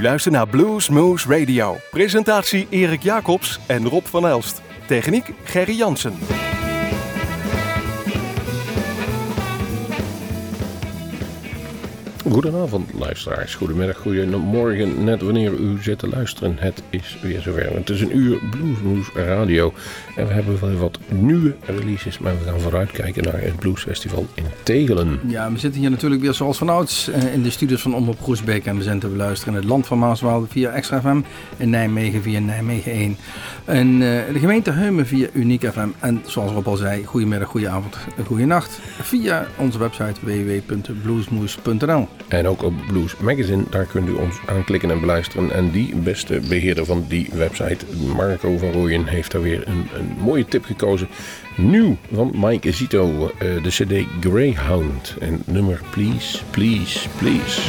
U luistert naar Blues Moose Radio. Presentatie Erik Jacobs en Rob van Elst. Techniek Gerry Jansen. Goedenavond luisteraars, goedemiddag, goedemorgen, net wanneer u zit te luisteren. Het is weer zover. Het is een uur Bluesmoes Radio en we hebben wel wat nieuwe releases, maar we gaan vooruitkijken naar het Bluesfestival in Tegelen. Ja, we zitten hier natuurlijk weer zoals vanouds eh, in de studios van Omroep Groesbeek en we zijn te beluisteren in het land van Maaswaal via Extra FM, in Nijmegen via Nijmegen 1 en uh, de gemeente Heumen via Uniek FM en zoals Rob al zei, goedemiddag, goedenavond, goedenacht via onze website www.bluesmoes.nl. En ook op Blues Magazine, daar kunt u ons aanklikken en beluisteren. En die beste beheerder van die website, Marco van Rooyen, heeft daar weer een, een mooie tip gekozen. Nieuw van Mike Zito, uh, de CD Greyhound. En nummer Please, Please, Please.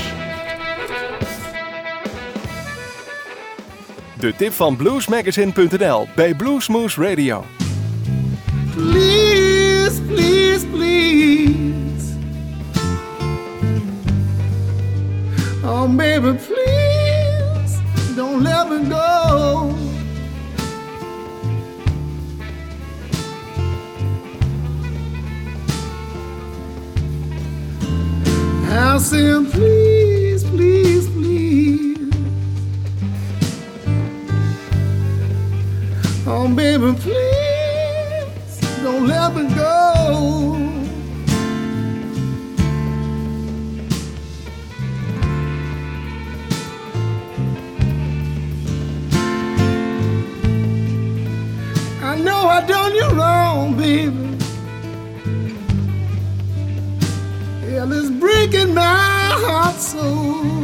De tip van bluesmagazine.nl bij Bluesmoose Radio. Please, please, please. Oh, baby, please don't let me go. I said, please, please, please. Oh, baby, please don't let me go. Know I done you wrong, baby. Yeah, it's breaking my heart so.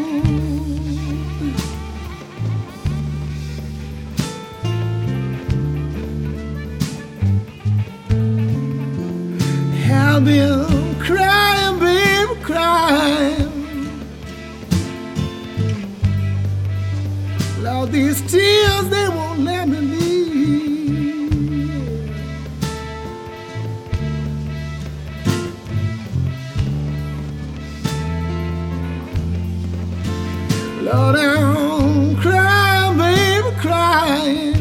I've been crying, baby, crying. Lord, these tears, they won't let me Slow down, cry, baby, cry.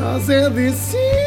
I said this. is.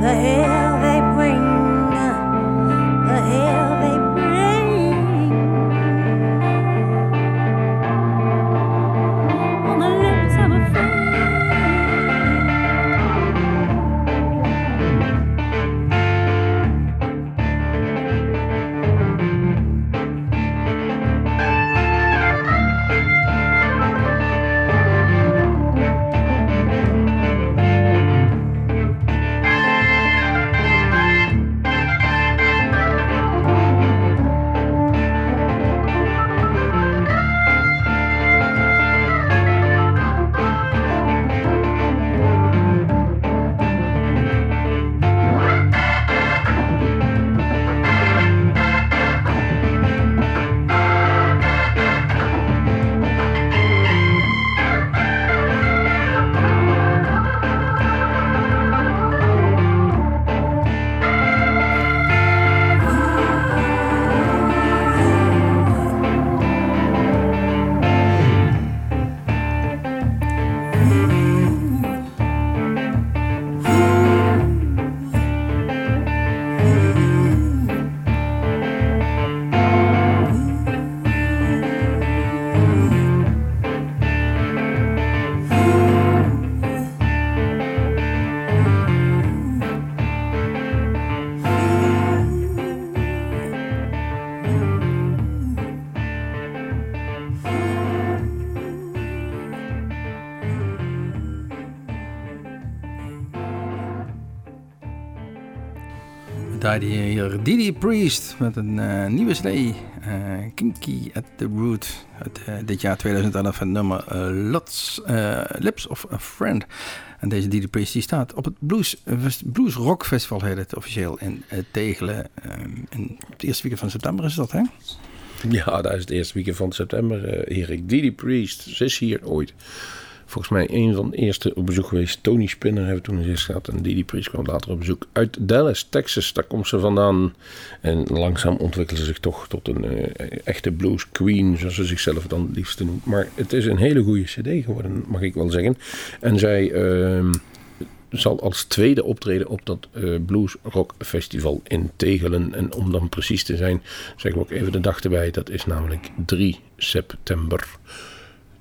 The draaide hier Didi Priest met een eh, nieuwe CD. eh, Kinky at the Root. Eh, dit jaar 2011 het nummer Lots, Lips of a Friend. En deze Didi Priest die staat op het Blues, Blues Rock Festival heet het officieel in Tegelen. eh, in het eerste weekend van september is dat hè? Ja, dat is het eerste weekend van september. Erik Didi Priest, ze is hier ooit. Volgens mij een van de eerste op bezoek geweest. Tony Spinner hebben we toen eens gehad. En Didi Priest kwam later op bezoek uit Dallas, Texas. Daar komt ze vandaan. En langzaam ontwikkelde ze zich toch tot een eh, echte blues queen. Zoals ze zichzelf dan het liefste noemt. Maar het is een hele goede cd geworden, mag ik wel zeggen. En zij... ehm, zal als tweede optreden op dat eh, Blues Rock Festival in Tegelen. En om dan precies te zijn, zeggen we ook even de dag erbij. Dat is namelijk 3 september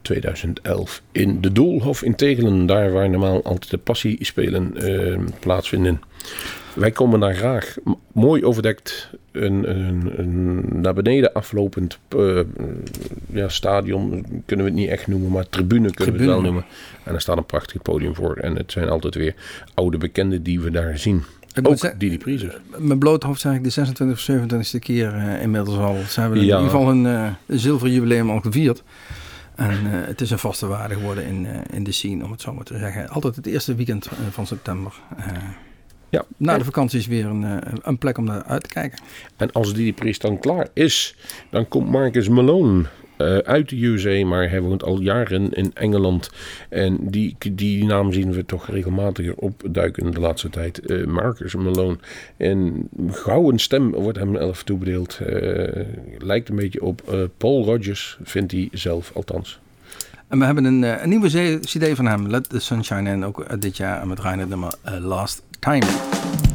2011 in de Doolhof in Tegelen. Daar waar normaal altijd de passiespelen eh, plaatsvinden. Wij komen daar graag. Mooi overdekt. Een, een, een naar beneden aflopend eh, ja, stadion kunnen we het niet echt noemen, maar tribune kunnen we het wel noemen. En er staat een prachtig podium voor. En het zijn altijd weer oude bekenden die we daar zien. Ik Ook zeggen- Didi Priester. Mijn bloot hoofd zeg ik de 26 of 27 keer eh, inmiddels al. Ze hebben in ieder geval een, eh, een zilveren jubileum al gevierd. En eh, het is een vaste waarde geworden in, eh, in de scene, om het zo maar te zeggen. Altijd het eerste weekend eh, van september. Ja. na de vakantie is weer een, een plek om naar uit te kijken. En als Didi Priest dan klaar is, dan komt Marcus Malone eh, uit de USA, maar hij woont al jaren in Engeland. En die, die naam zien we toch regelmatiger opduiken de laatste tijd. Eh, Marcus Malone. En gouden stem wordt hem elf toebedeeld. Eh, lijkt een beetje op Paul Rogers, vindt hij zelf althans. En we hebben een, een nieuwe cd van hem, Let the Sunshine In, ook dit jaar. Met Reiner nummer Last Time.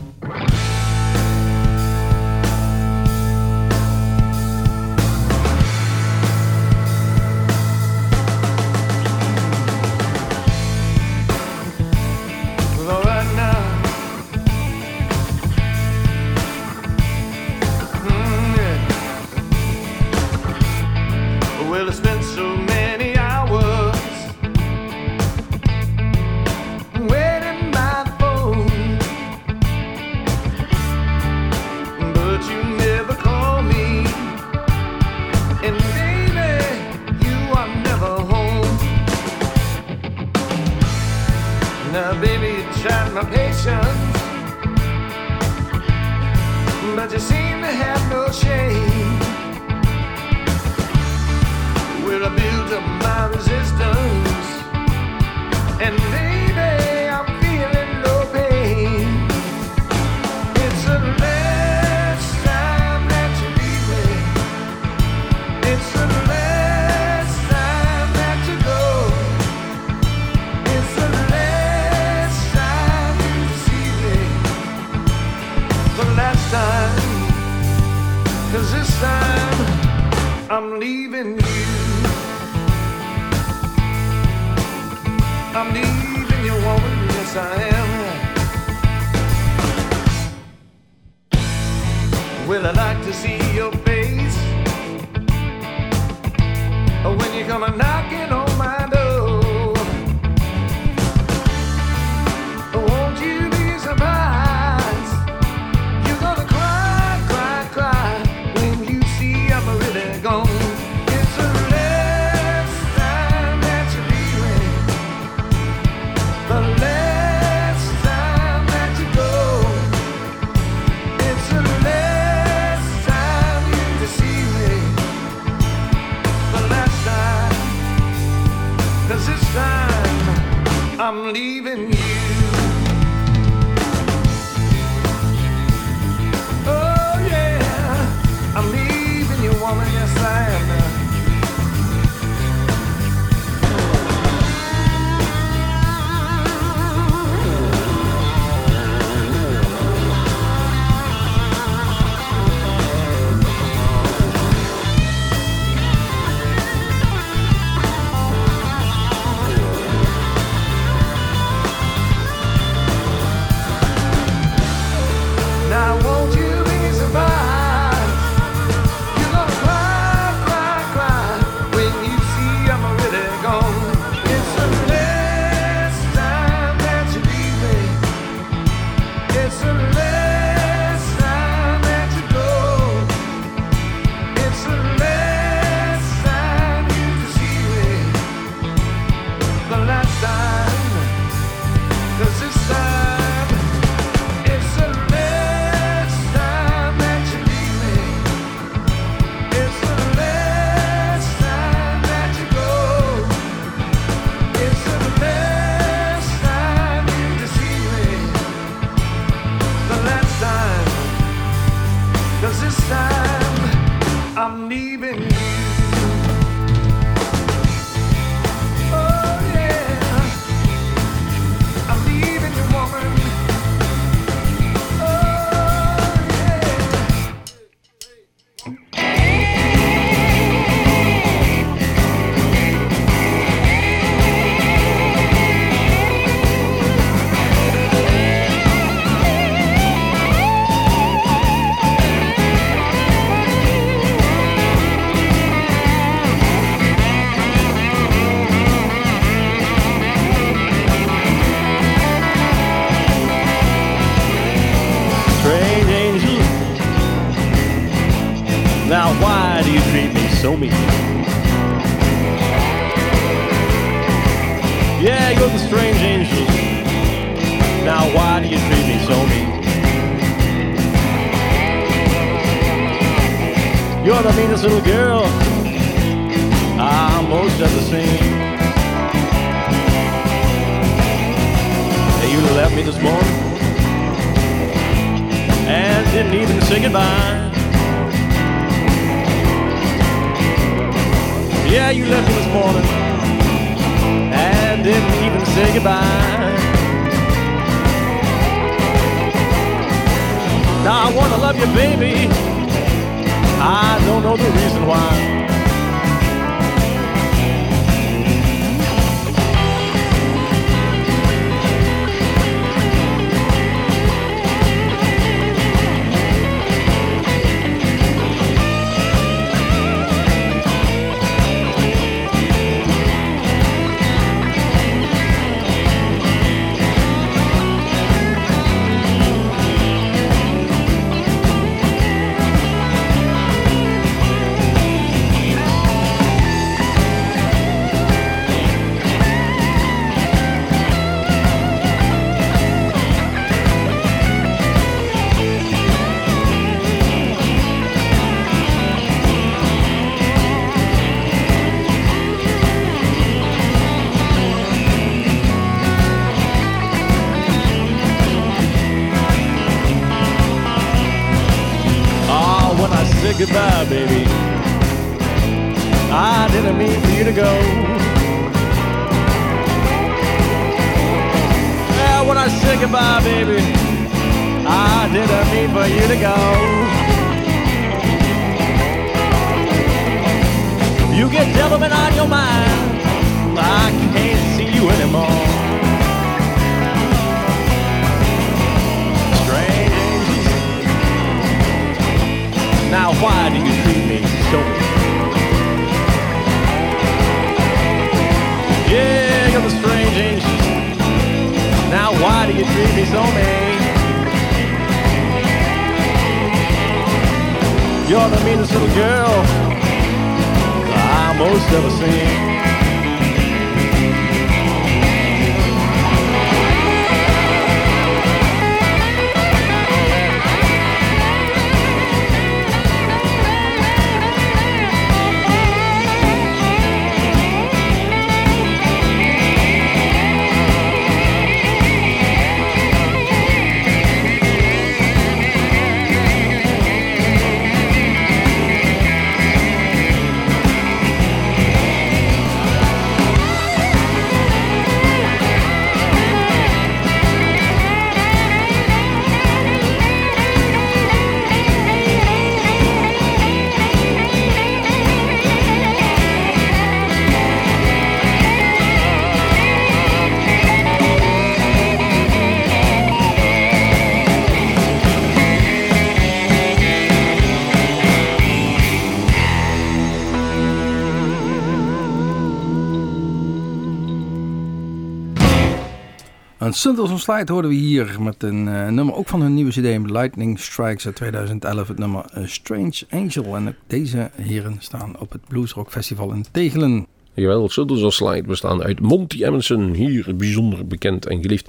Sundles on Slide hoorden we hier met een eh, nummer ook van hun nieuwe CD Lightning Strikes uit 2011. Het nummer eh, Strange Angel. En deze heren staan op het Bluesrock Festival in Tegelen. Jawel, Suddles of Slide bestaan uit Monty Emerson, hier bijzonder bekend en geliefd.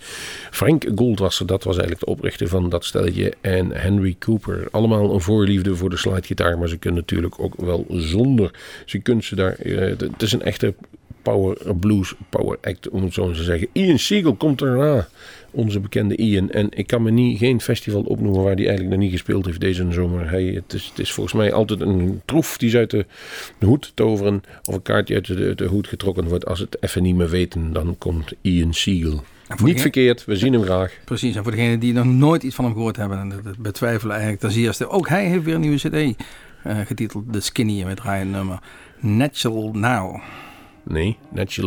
Frank Goldwasser, dat was eigenlijk de oprichter van dat stelletje. En Henry Cooper, allemaal een voorliefde voor de slidegitaar. Maar ze kunnen natuurlijk ook wel zonder. Ze kunnen ze daar, eh, het is een echte power blues power act, om het zo te zeggen. Ian Siegel komt erna, onze bekende Ian. En ik kan me niet, geen festival opnoemen waar hij eigenlijk nog niet gespeeld heeft deze zomer. Hij, het, is, het is volgens mij altijd een troef die ze uit de, de hoed toveren. Of een kaartje uit de, de hoed getrokken wordt. Als het even niet meer weten, dan komt Ian Siegel. Niet verkeerd, we zien hem graag. Precies, en voor degenen die nog nooit iets van hem gehoord hebben en dat betwijfelen eigenlijk, dan zie je als de- ook hij heeft weer een nieuwe CD eh, getiteld The Skinny draaien een nummer Natural Now. Nee, Netje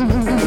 Mm-hmm.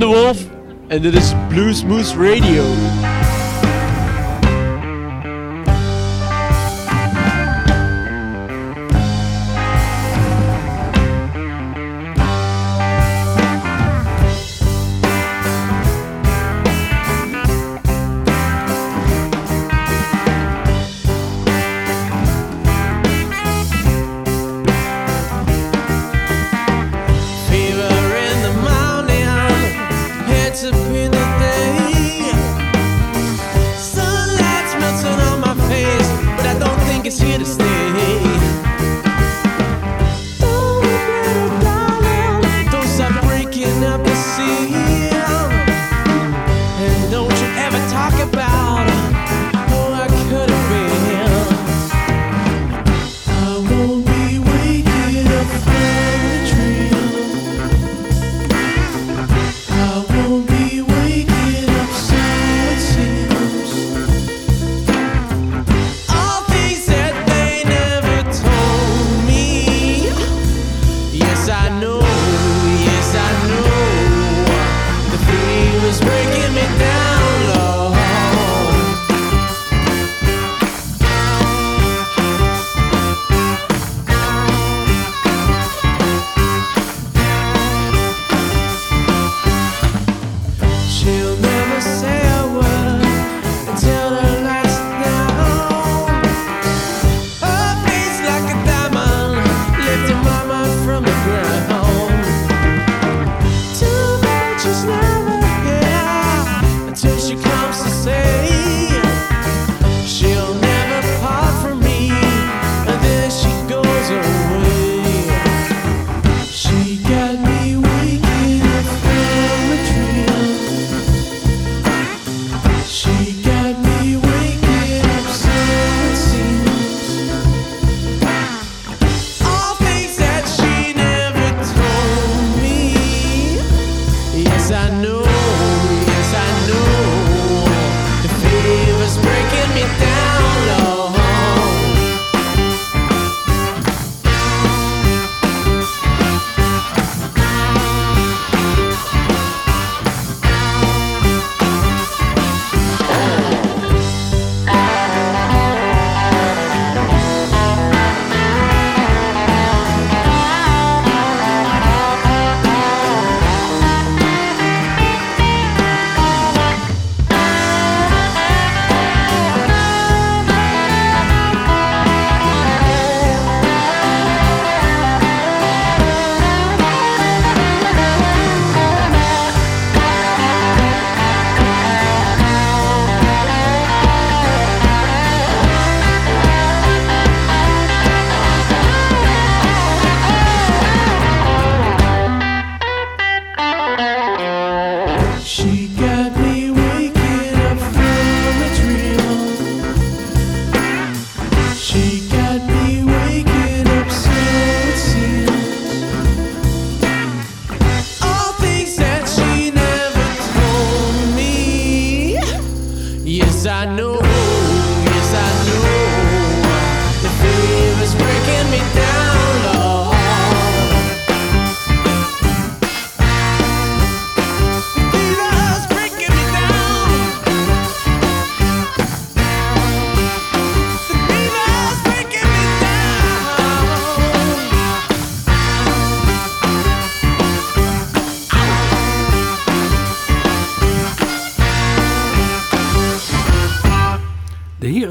Wij zijn de Wolf en dit is Blues Moose Radio.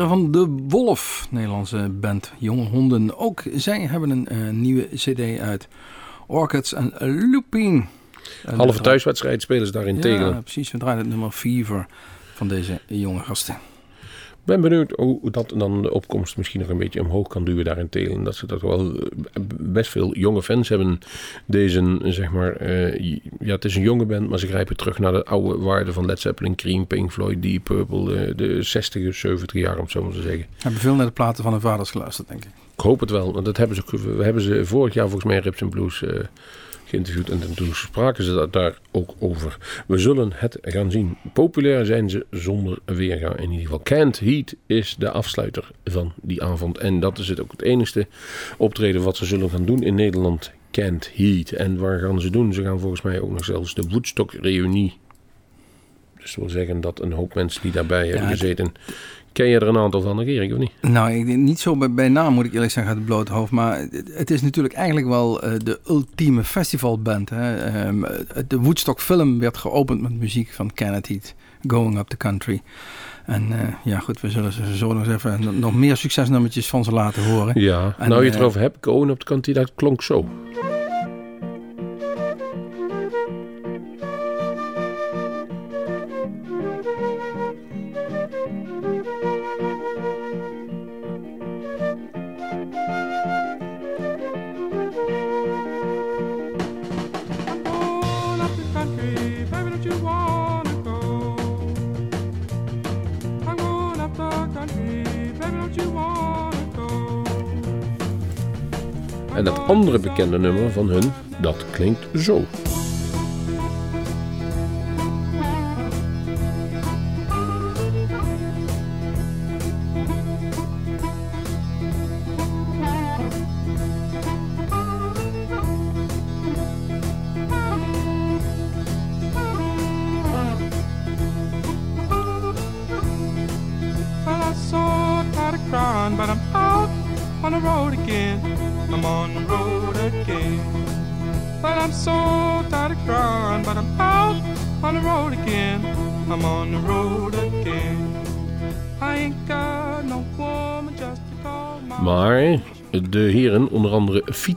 Van De Wolf, Nederlandse band Jonge Honden. Ook zij hebben een eh, nieuwe cd uit. Orchids en Looping. En Halve we thuiswedstrijd spelen ze daarin tegen. Ja, precies. We draaien het nummer Fever van deze jonge gasten. Ik ben benieuwd hoe dat dan de opkomst misschien nog een beetje omhoog kan duwen daarin tegen. Dat ze dat wel eh, best veel jonge fans hebben. Deze, zeg maar, eh, ja, het is een jonge band, maar ze grijpen terug naar de oude waarden van Led Zeppelin, Cream, Pink Floyd, Deep Purple, eh, de 60, 70 jaar om het zo maar te zeggen. Hebben veel naar de platen van hun vaders geluisterd, denk ik. Ik hoop het wel, want dat hebben ze, we hebben ze vorig jaar volgens mij in Rips Blues eh, geïnterviewd. En toen spraken ze dat daar ook over. We zullen het gaan zien. Populair zijn ze zonder weerga in ieder geval. Can't Heat is de afsluiter van die avond. En dat is het ook het enigste optreden wat ze zullen gaan doen in Nederland. Kent Heat. En waar gaan ze doen? Ze gaan volgens mij ook nog zelfs de Woodstock-reunie. Dus wil zeggen dat een hoop mensen die daarbij hebben gezeten... Ken je er een aantal van, Erik, of niet? Nou, ik, niet zo bij, bij naam moet ik eerlijk zeggen uit het blote hoofd. Maar het, het is natuurlijk eigenlijk wel eh, de ultieme festivalband. Hè. Ehm, de Woodstock film werd geopend met muziek van Kenneth Heat. Going Up the Country. En eh, ja goed, we zullen ze zo nog even nog- meer succesnummertjes van ze laten horen. Ja, En, nou je het eh, erover hebt, Going op de kant, dat klonk zo. En dat andere bekende nummer van hun, dat klinkt zo.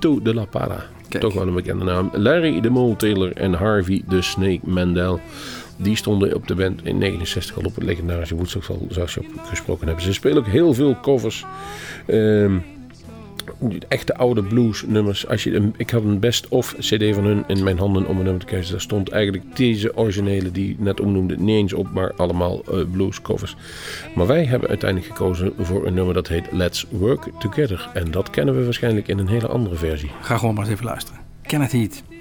Fito de la Parra, Kijk. toch wel een bekende naam, Larry de Mole Taylor en Harvey de Snake Mandel, die stonden op de band in 69 al op het legendarische Woodstock, zoals je op gesproken hebt. Ze spelen ook heel veel covers. Ehm, echte oude blues nummers. Als je, ik had een best-of cd van hun in mijn handen om een nummer te kiezen. Daar stond eigenlijk deze originele die ik net omnoemde niet eens op, maar allemaal eh, blues covers. Maar wij hebben uiteindelijk gekozen voor een nummer dat heet Let's Work Together. En dat kennen we waarschijnlijk in een hele andere versie. Ga gewoon maar eens even luisteren. Kenneth Heat. Together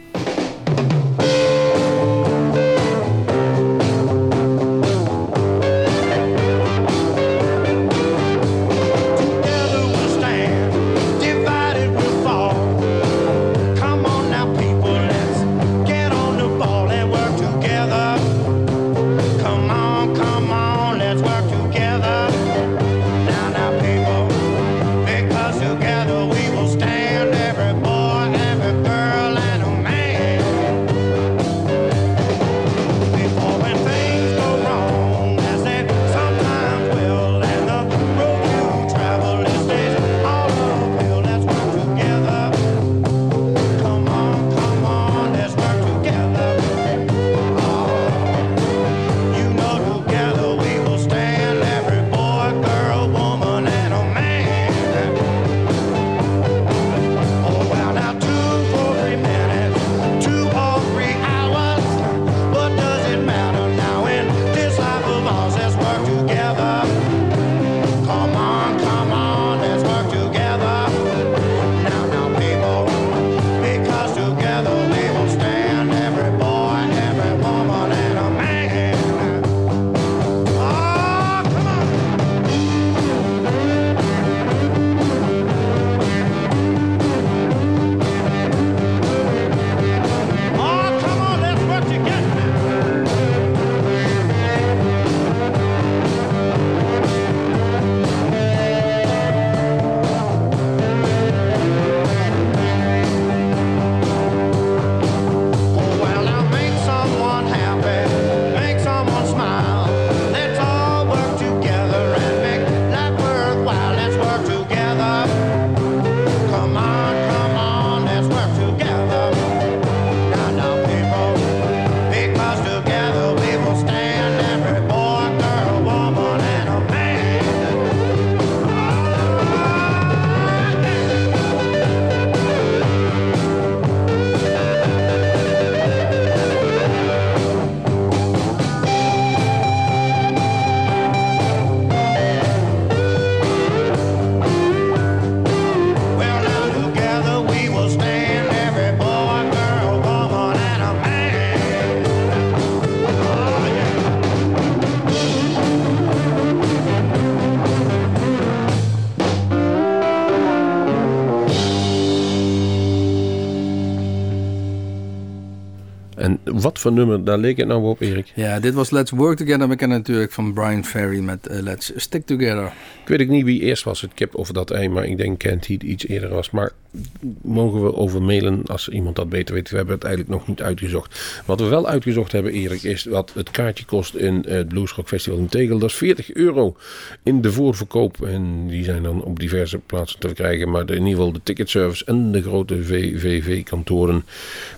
voor nummer, daar leek het nou op, Erik? Ja, dit was Let's Work Together. We kennen natuurlijk van Brian Ferry met eh, Let's Stick Together. Ik weet ook niet wie eerst was, het kip of dat ei, maar ik denk Kent iets eerder was. Maar mogen we over mailen als iemand dat beter weet? We hebben het eigenlijk nog niet uitgezocht. Wat we wel uitgezocht hebben, Erik, is wat het kaartje kost in het Bluesrock Festival in Tegel. Dat is 40 euro in de voorverkoop. En die zijn dan op diverse plaatsen te verkrijgen. Maar in ieder geval de ticketservice en de grote VVV-kantoren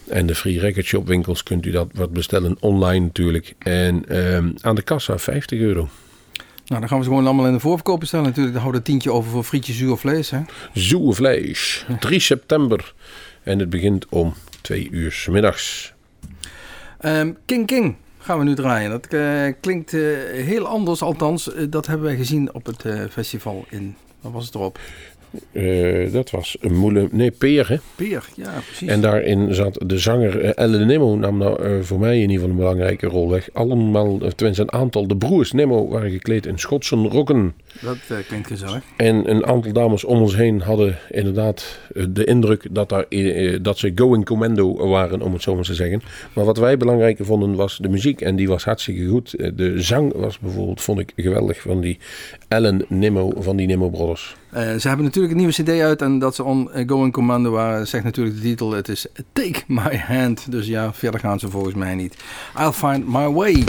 en de free record winkels kunt u dat wat bestellen online natuurlijk. En ehm, aan de kassa 50 euro. Nou, dan gaan we ze gewoon allemaal in de voorverkoop bestellen natuurlijk. Dan houden we een tientje over voor frietje, zuur of vlees. Hè? Zoe vlees. 3 september. En het begint om 2 uur 's middags. Ehm, King King gaan we nu draaien. Dat eh, klinkt eh, heel anders, althans. eh, dat hebben wij gezien op het festival in... Wat was het erop? Eh, dat was een moele... Nee, Peer, hè? Peer, ja precies. En daarin zat de zanger eh, Ellen Nemo, nam nou, eh, voor mij in ieder geval een belangrijke rol weg. Allemaal, tenminste een aantal, de broers Nemo waren gekleed in Schotse rokken. Dat eh, klinkt gezellig. En een aantal dames om ons heen hadden inderdaad eh, de indruk dat, daar, eh, dat ze going commando waren, om het zo maar te zeggen. Maar wat wij belangrijker vonden was de muziek en die was hartstikke goed. De zang was bijvoorbeeld, vond ik geweldig, van die Ellen Nemo, van die Nemo Brothers. Ze hebben natuurlijk een nieuwe cd uit en dat ze on Going Commando waren, zegt natuurlijk de titel. Het is Take My Hand. Dus ja, verder gaan ze volgens mij niet. I'll find my way.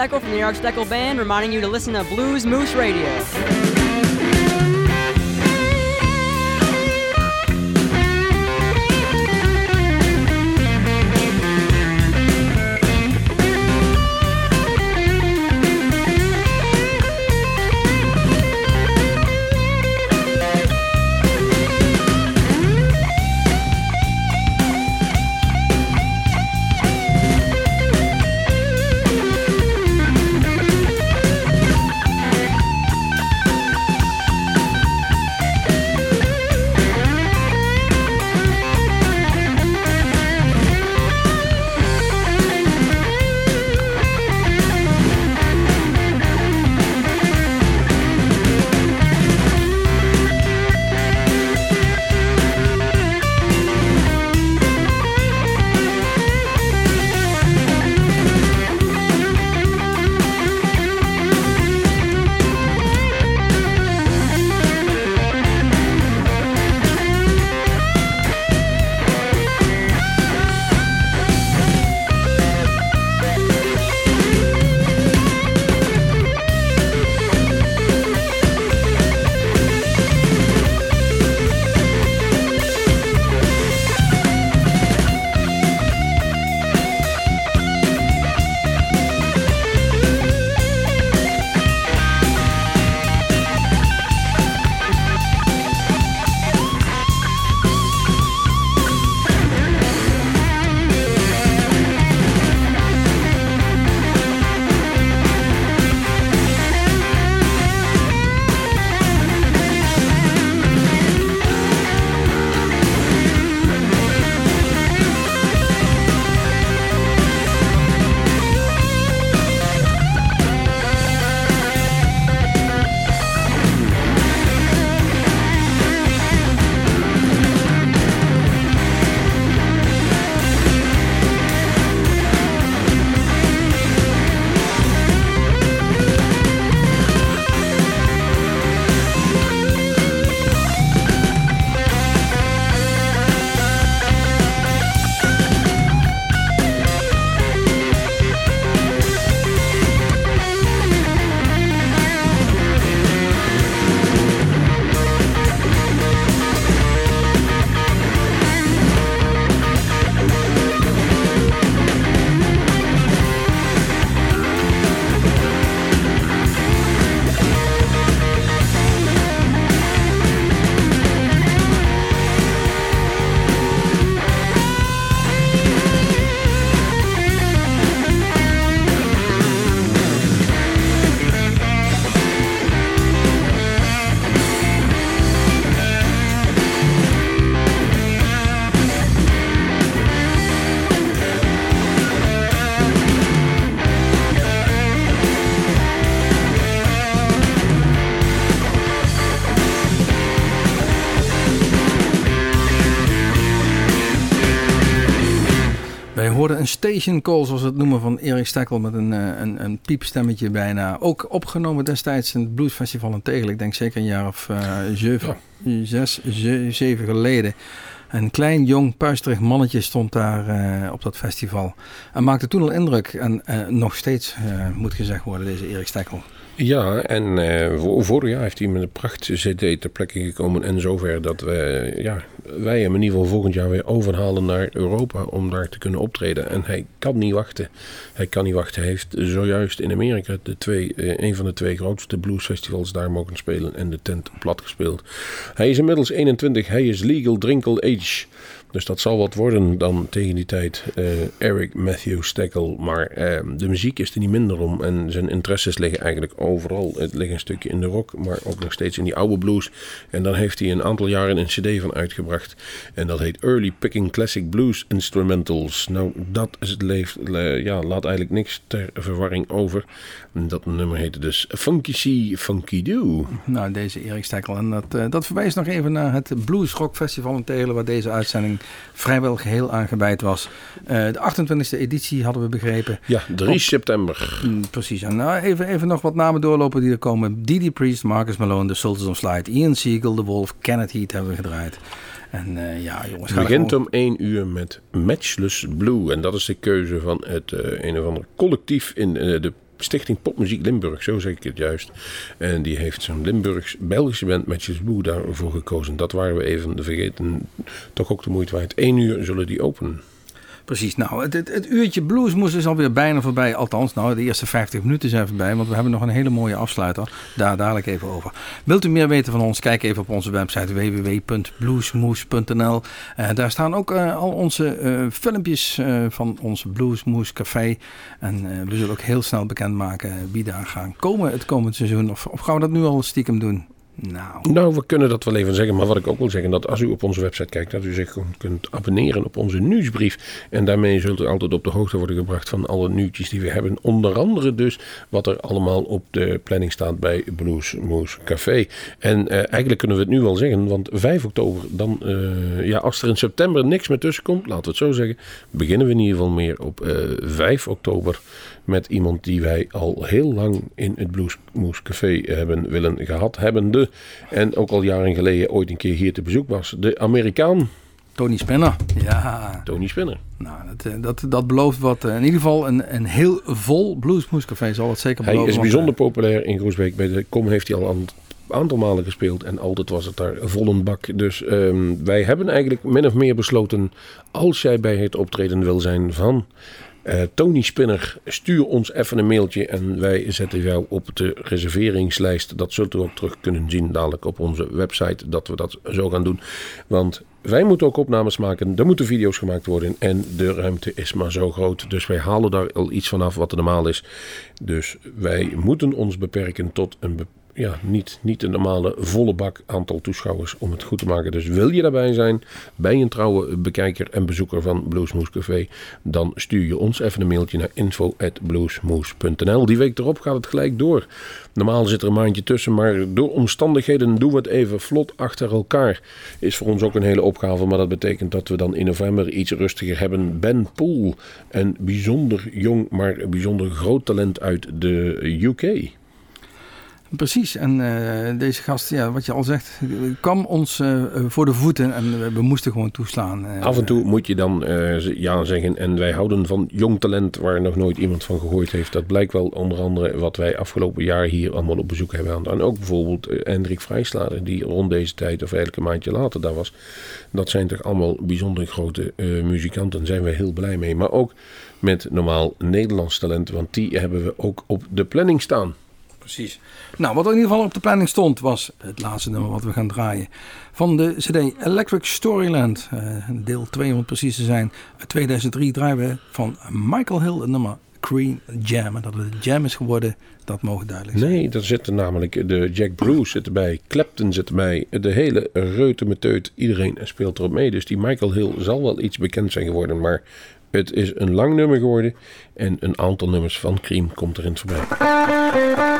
Steckel from the New Eric Steckel Band, reminding you to listen to Blues Moose Radio. Een station call, zoals we het noemen, van Erik Stekkel met een, eh, een, een piepstemmetje bijna. Ook opgenomen destijds in het Bluesfestival in Tegel. Ik denk zeker een jaar of eh, zeven, zes, ze- zeven geleden. Een klein, jong, puisterig mannetje stond daar eh, op dat festival. En maakte toen al indruk. En nog steeds, moet gezegd worden, deze Erik Stekkel. Ja, en eh, vorig jaar heeft hij met een pracht CD ter plekke gekomen. En zover dat we, ja, wij hem in ieder geval volgend jaar weer overhalen naar Europa om daar te kunnen optreden. En hij kan niet wachten. Hij kan niet wachten. Hij heeft zojuist in Amerika de twee, eh, een van de twee grootste bluesfestivals daar mogen spelen en de tent plat gespeeld. Hij is inmiddels 21. Hij is legal drinkle age. Dus dat zal wat worden dan tegen die tijd eh, Eric Matthew Steckel. Maar eh, de muziek is er niet minder om. En zijn interesses liggen eigenlijk overal. Het ligt een stukje in de rock, maar ook nog steeds in die oude blues. En dan heeft hij een aantal jaren een cd van uitgebracht. En dat heet Early Picking Classic Blues Instrumentals. Nou, dat is het leeft, le- ja, laat eigenlijk niks ter verwarring over. Dat nummer heette dus Funky See, Funky Do. Nou, deze Erik Stekkel. En dat, eh, dat verwijst nog even naar het Blues Rock Festival in Tegelen, waar deze uitzending vrijwel geheel aangeweid was. Eh, de 28e editie hadden we begrepen. Ja, 3 Op- september. Mm, precies. En nou, even, even nog wat namen doorlopen die er komen. Didi Priest, Marcus Malone, The Sultans of Slide, Ian Siegel, The Wolf, Kenneth Heat hebben we gedraaid. En eh, ja, jongens, Het begint om 1 uur met Matchless Blue. En dat is de keuze van het eh, een of ander collectief in de Stichting Popmuziek Limburg, zo zeg ik het juist. En die heeft zo'n Limburgs Belgische band Matchless Blue daarvoor gekozen. Dat waren we even vergeten. Toch ook de moeite waard. 1 uur zullen die openen. Precies, nou, het, het, uurtje bluesmoes is alweer bijna voorbij. Althans, nou, de eerste 50 minuten zijn voorbij, want we hebben nog een hele mooie afsluiter. Daar dadelijk even over. Wilt u meer weten van ons? Kijk even op onze website www.bluesmoes.nl. Eh, daar staan ook eh, al onze eh, filmpjes van ons Bluesmoes Café. En we zullen ook heel snel bekendmaken wie daar gaan komen het komend seizoen. Of, of gaan we dat nu al stiekem doen? Nou, Nou, we kunnen dat wel even zeggen. Maar wat ik ook wil zeggen, dat als u op onze website kijkt, dat u zich gewoon kunt abonneren op onze nieuwsbrief. En daarmee zult u altijd op de hoogte worden gebracht van alle nieuwtjes die we hebben. Onder andere dus wat er allemaal op de planning staat bij Blues Moose Café. En eh, eigenlijk kunnen we het nu wel zeggen, want 5 oktober, dan, eh, ja, als er in september niks meer tussen komt, laten we het zo zeggen, beginnen we in ieder geval meer op eh 5 oktober met iemand die wij al heel lang in het Blues Moose Café hebben willen gehad En ook al jaren geleden ooit een keer hier te bezoek was. De Amerikaan Tony Spinner. Ja, Tony Spinner. nou, dat, eh, dat, dat belooft wat. eh, In ieder geval een, een heel vol Bluesmoes Café zal het zeker Hij beloven. is want, bijzonder populair in Groesbeek. Bij de Kom heeft hij al een aantal malen gespeeld. En altijd was het daar vol een bak. Dus ehm, wij hebben eigenlijk min of meer besloten. Als jij bij het optreden wil zijn van eh, Tony Spinner. Stuur ons even een mailtje. En wij zetten jou op de reserveringslijst. Dat zult u ook terug kunnen zien dadelijk op onze website. Dat we dat zo gaan doen. Want wij moeten ook opnames maken. Er moeten video's gemaakt worden. En de ruimte is maar zo groot. Dus wij halen daar al iets vanaf wat normaal is. Dus wij moeten ons beperken tot een be- ja, niet, niet een normale volle bak aantal toeschouwers om het goed te maken. Dus wil je daarbij zijn, ben je een trouwe bekijker en bezoeker van Bluesmoes Café, dan stuur je ons even een mailtje naar info.bluesmoes.nl. Die week erop gaat het gelijk door. Normaal zit er een maandje tussen, maar door omstandigheden doen we het even vlot achter elkaar. Is voor ons ook een hele opgave, maar dat betekent dat we dan in november iets rustiger hebben. Ben Poel, een bijzonder jong, maar bijzonder groot talent uit de UK. Precies, en eh, deze gast, ja, wat je al zegt, kwam ons eh, voor de voeten en we, moesten gewoon toeslaan. Eh, Af en toe moet je dan ja zeggen. En wij houden van jong talent waar nog nooit iemand van gehoord heeft. Dat blijkt wel onder andere wat wij afgelopen jaar hier allemaal op bezoek hebben gehad. En ook bijvoorbeeld Hendrik Vrijslader, die rond deze tijd, of eigenlijk een maandje later daar was. Dat zijn toch allemaal bijzonder grote muzikanten. Daar zijn we heel blij mee. Maar ook met normaal Nederlands talent, want die hebben we ook op de planning staan. Precies. Nou, wat in ieder geval op de planning stond, was het laatste nummer wat we gaan draaien. Van de CD Electric Storyland, eh, deel 2 om precies te zijn. Uit 2003 draaien we van Michael Hill het nummer Green Jam. En dat het jam is geworden, dat mogen duidelijk zijn. Nee, daar zitten namelijk de Jack Bruce zit erbij, Clapton zit erbij, de hele reutemeteut, iedereen speelt erop mee. Dus die Michael Hill zal wel iets bekend zijn geworden, maar het is een lang nummer geworden en een aantal nummers van Cream komt erin voorbij.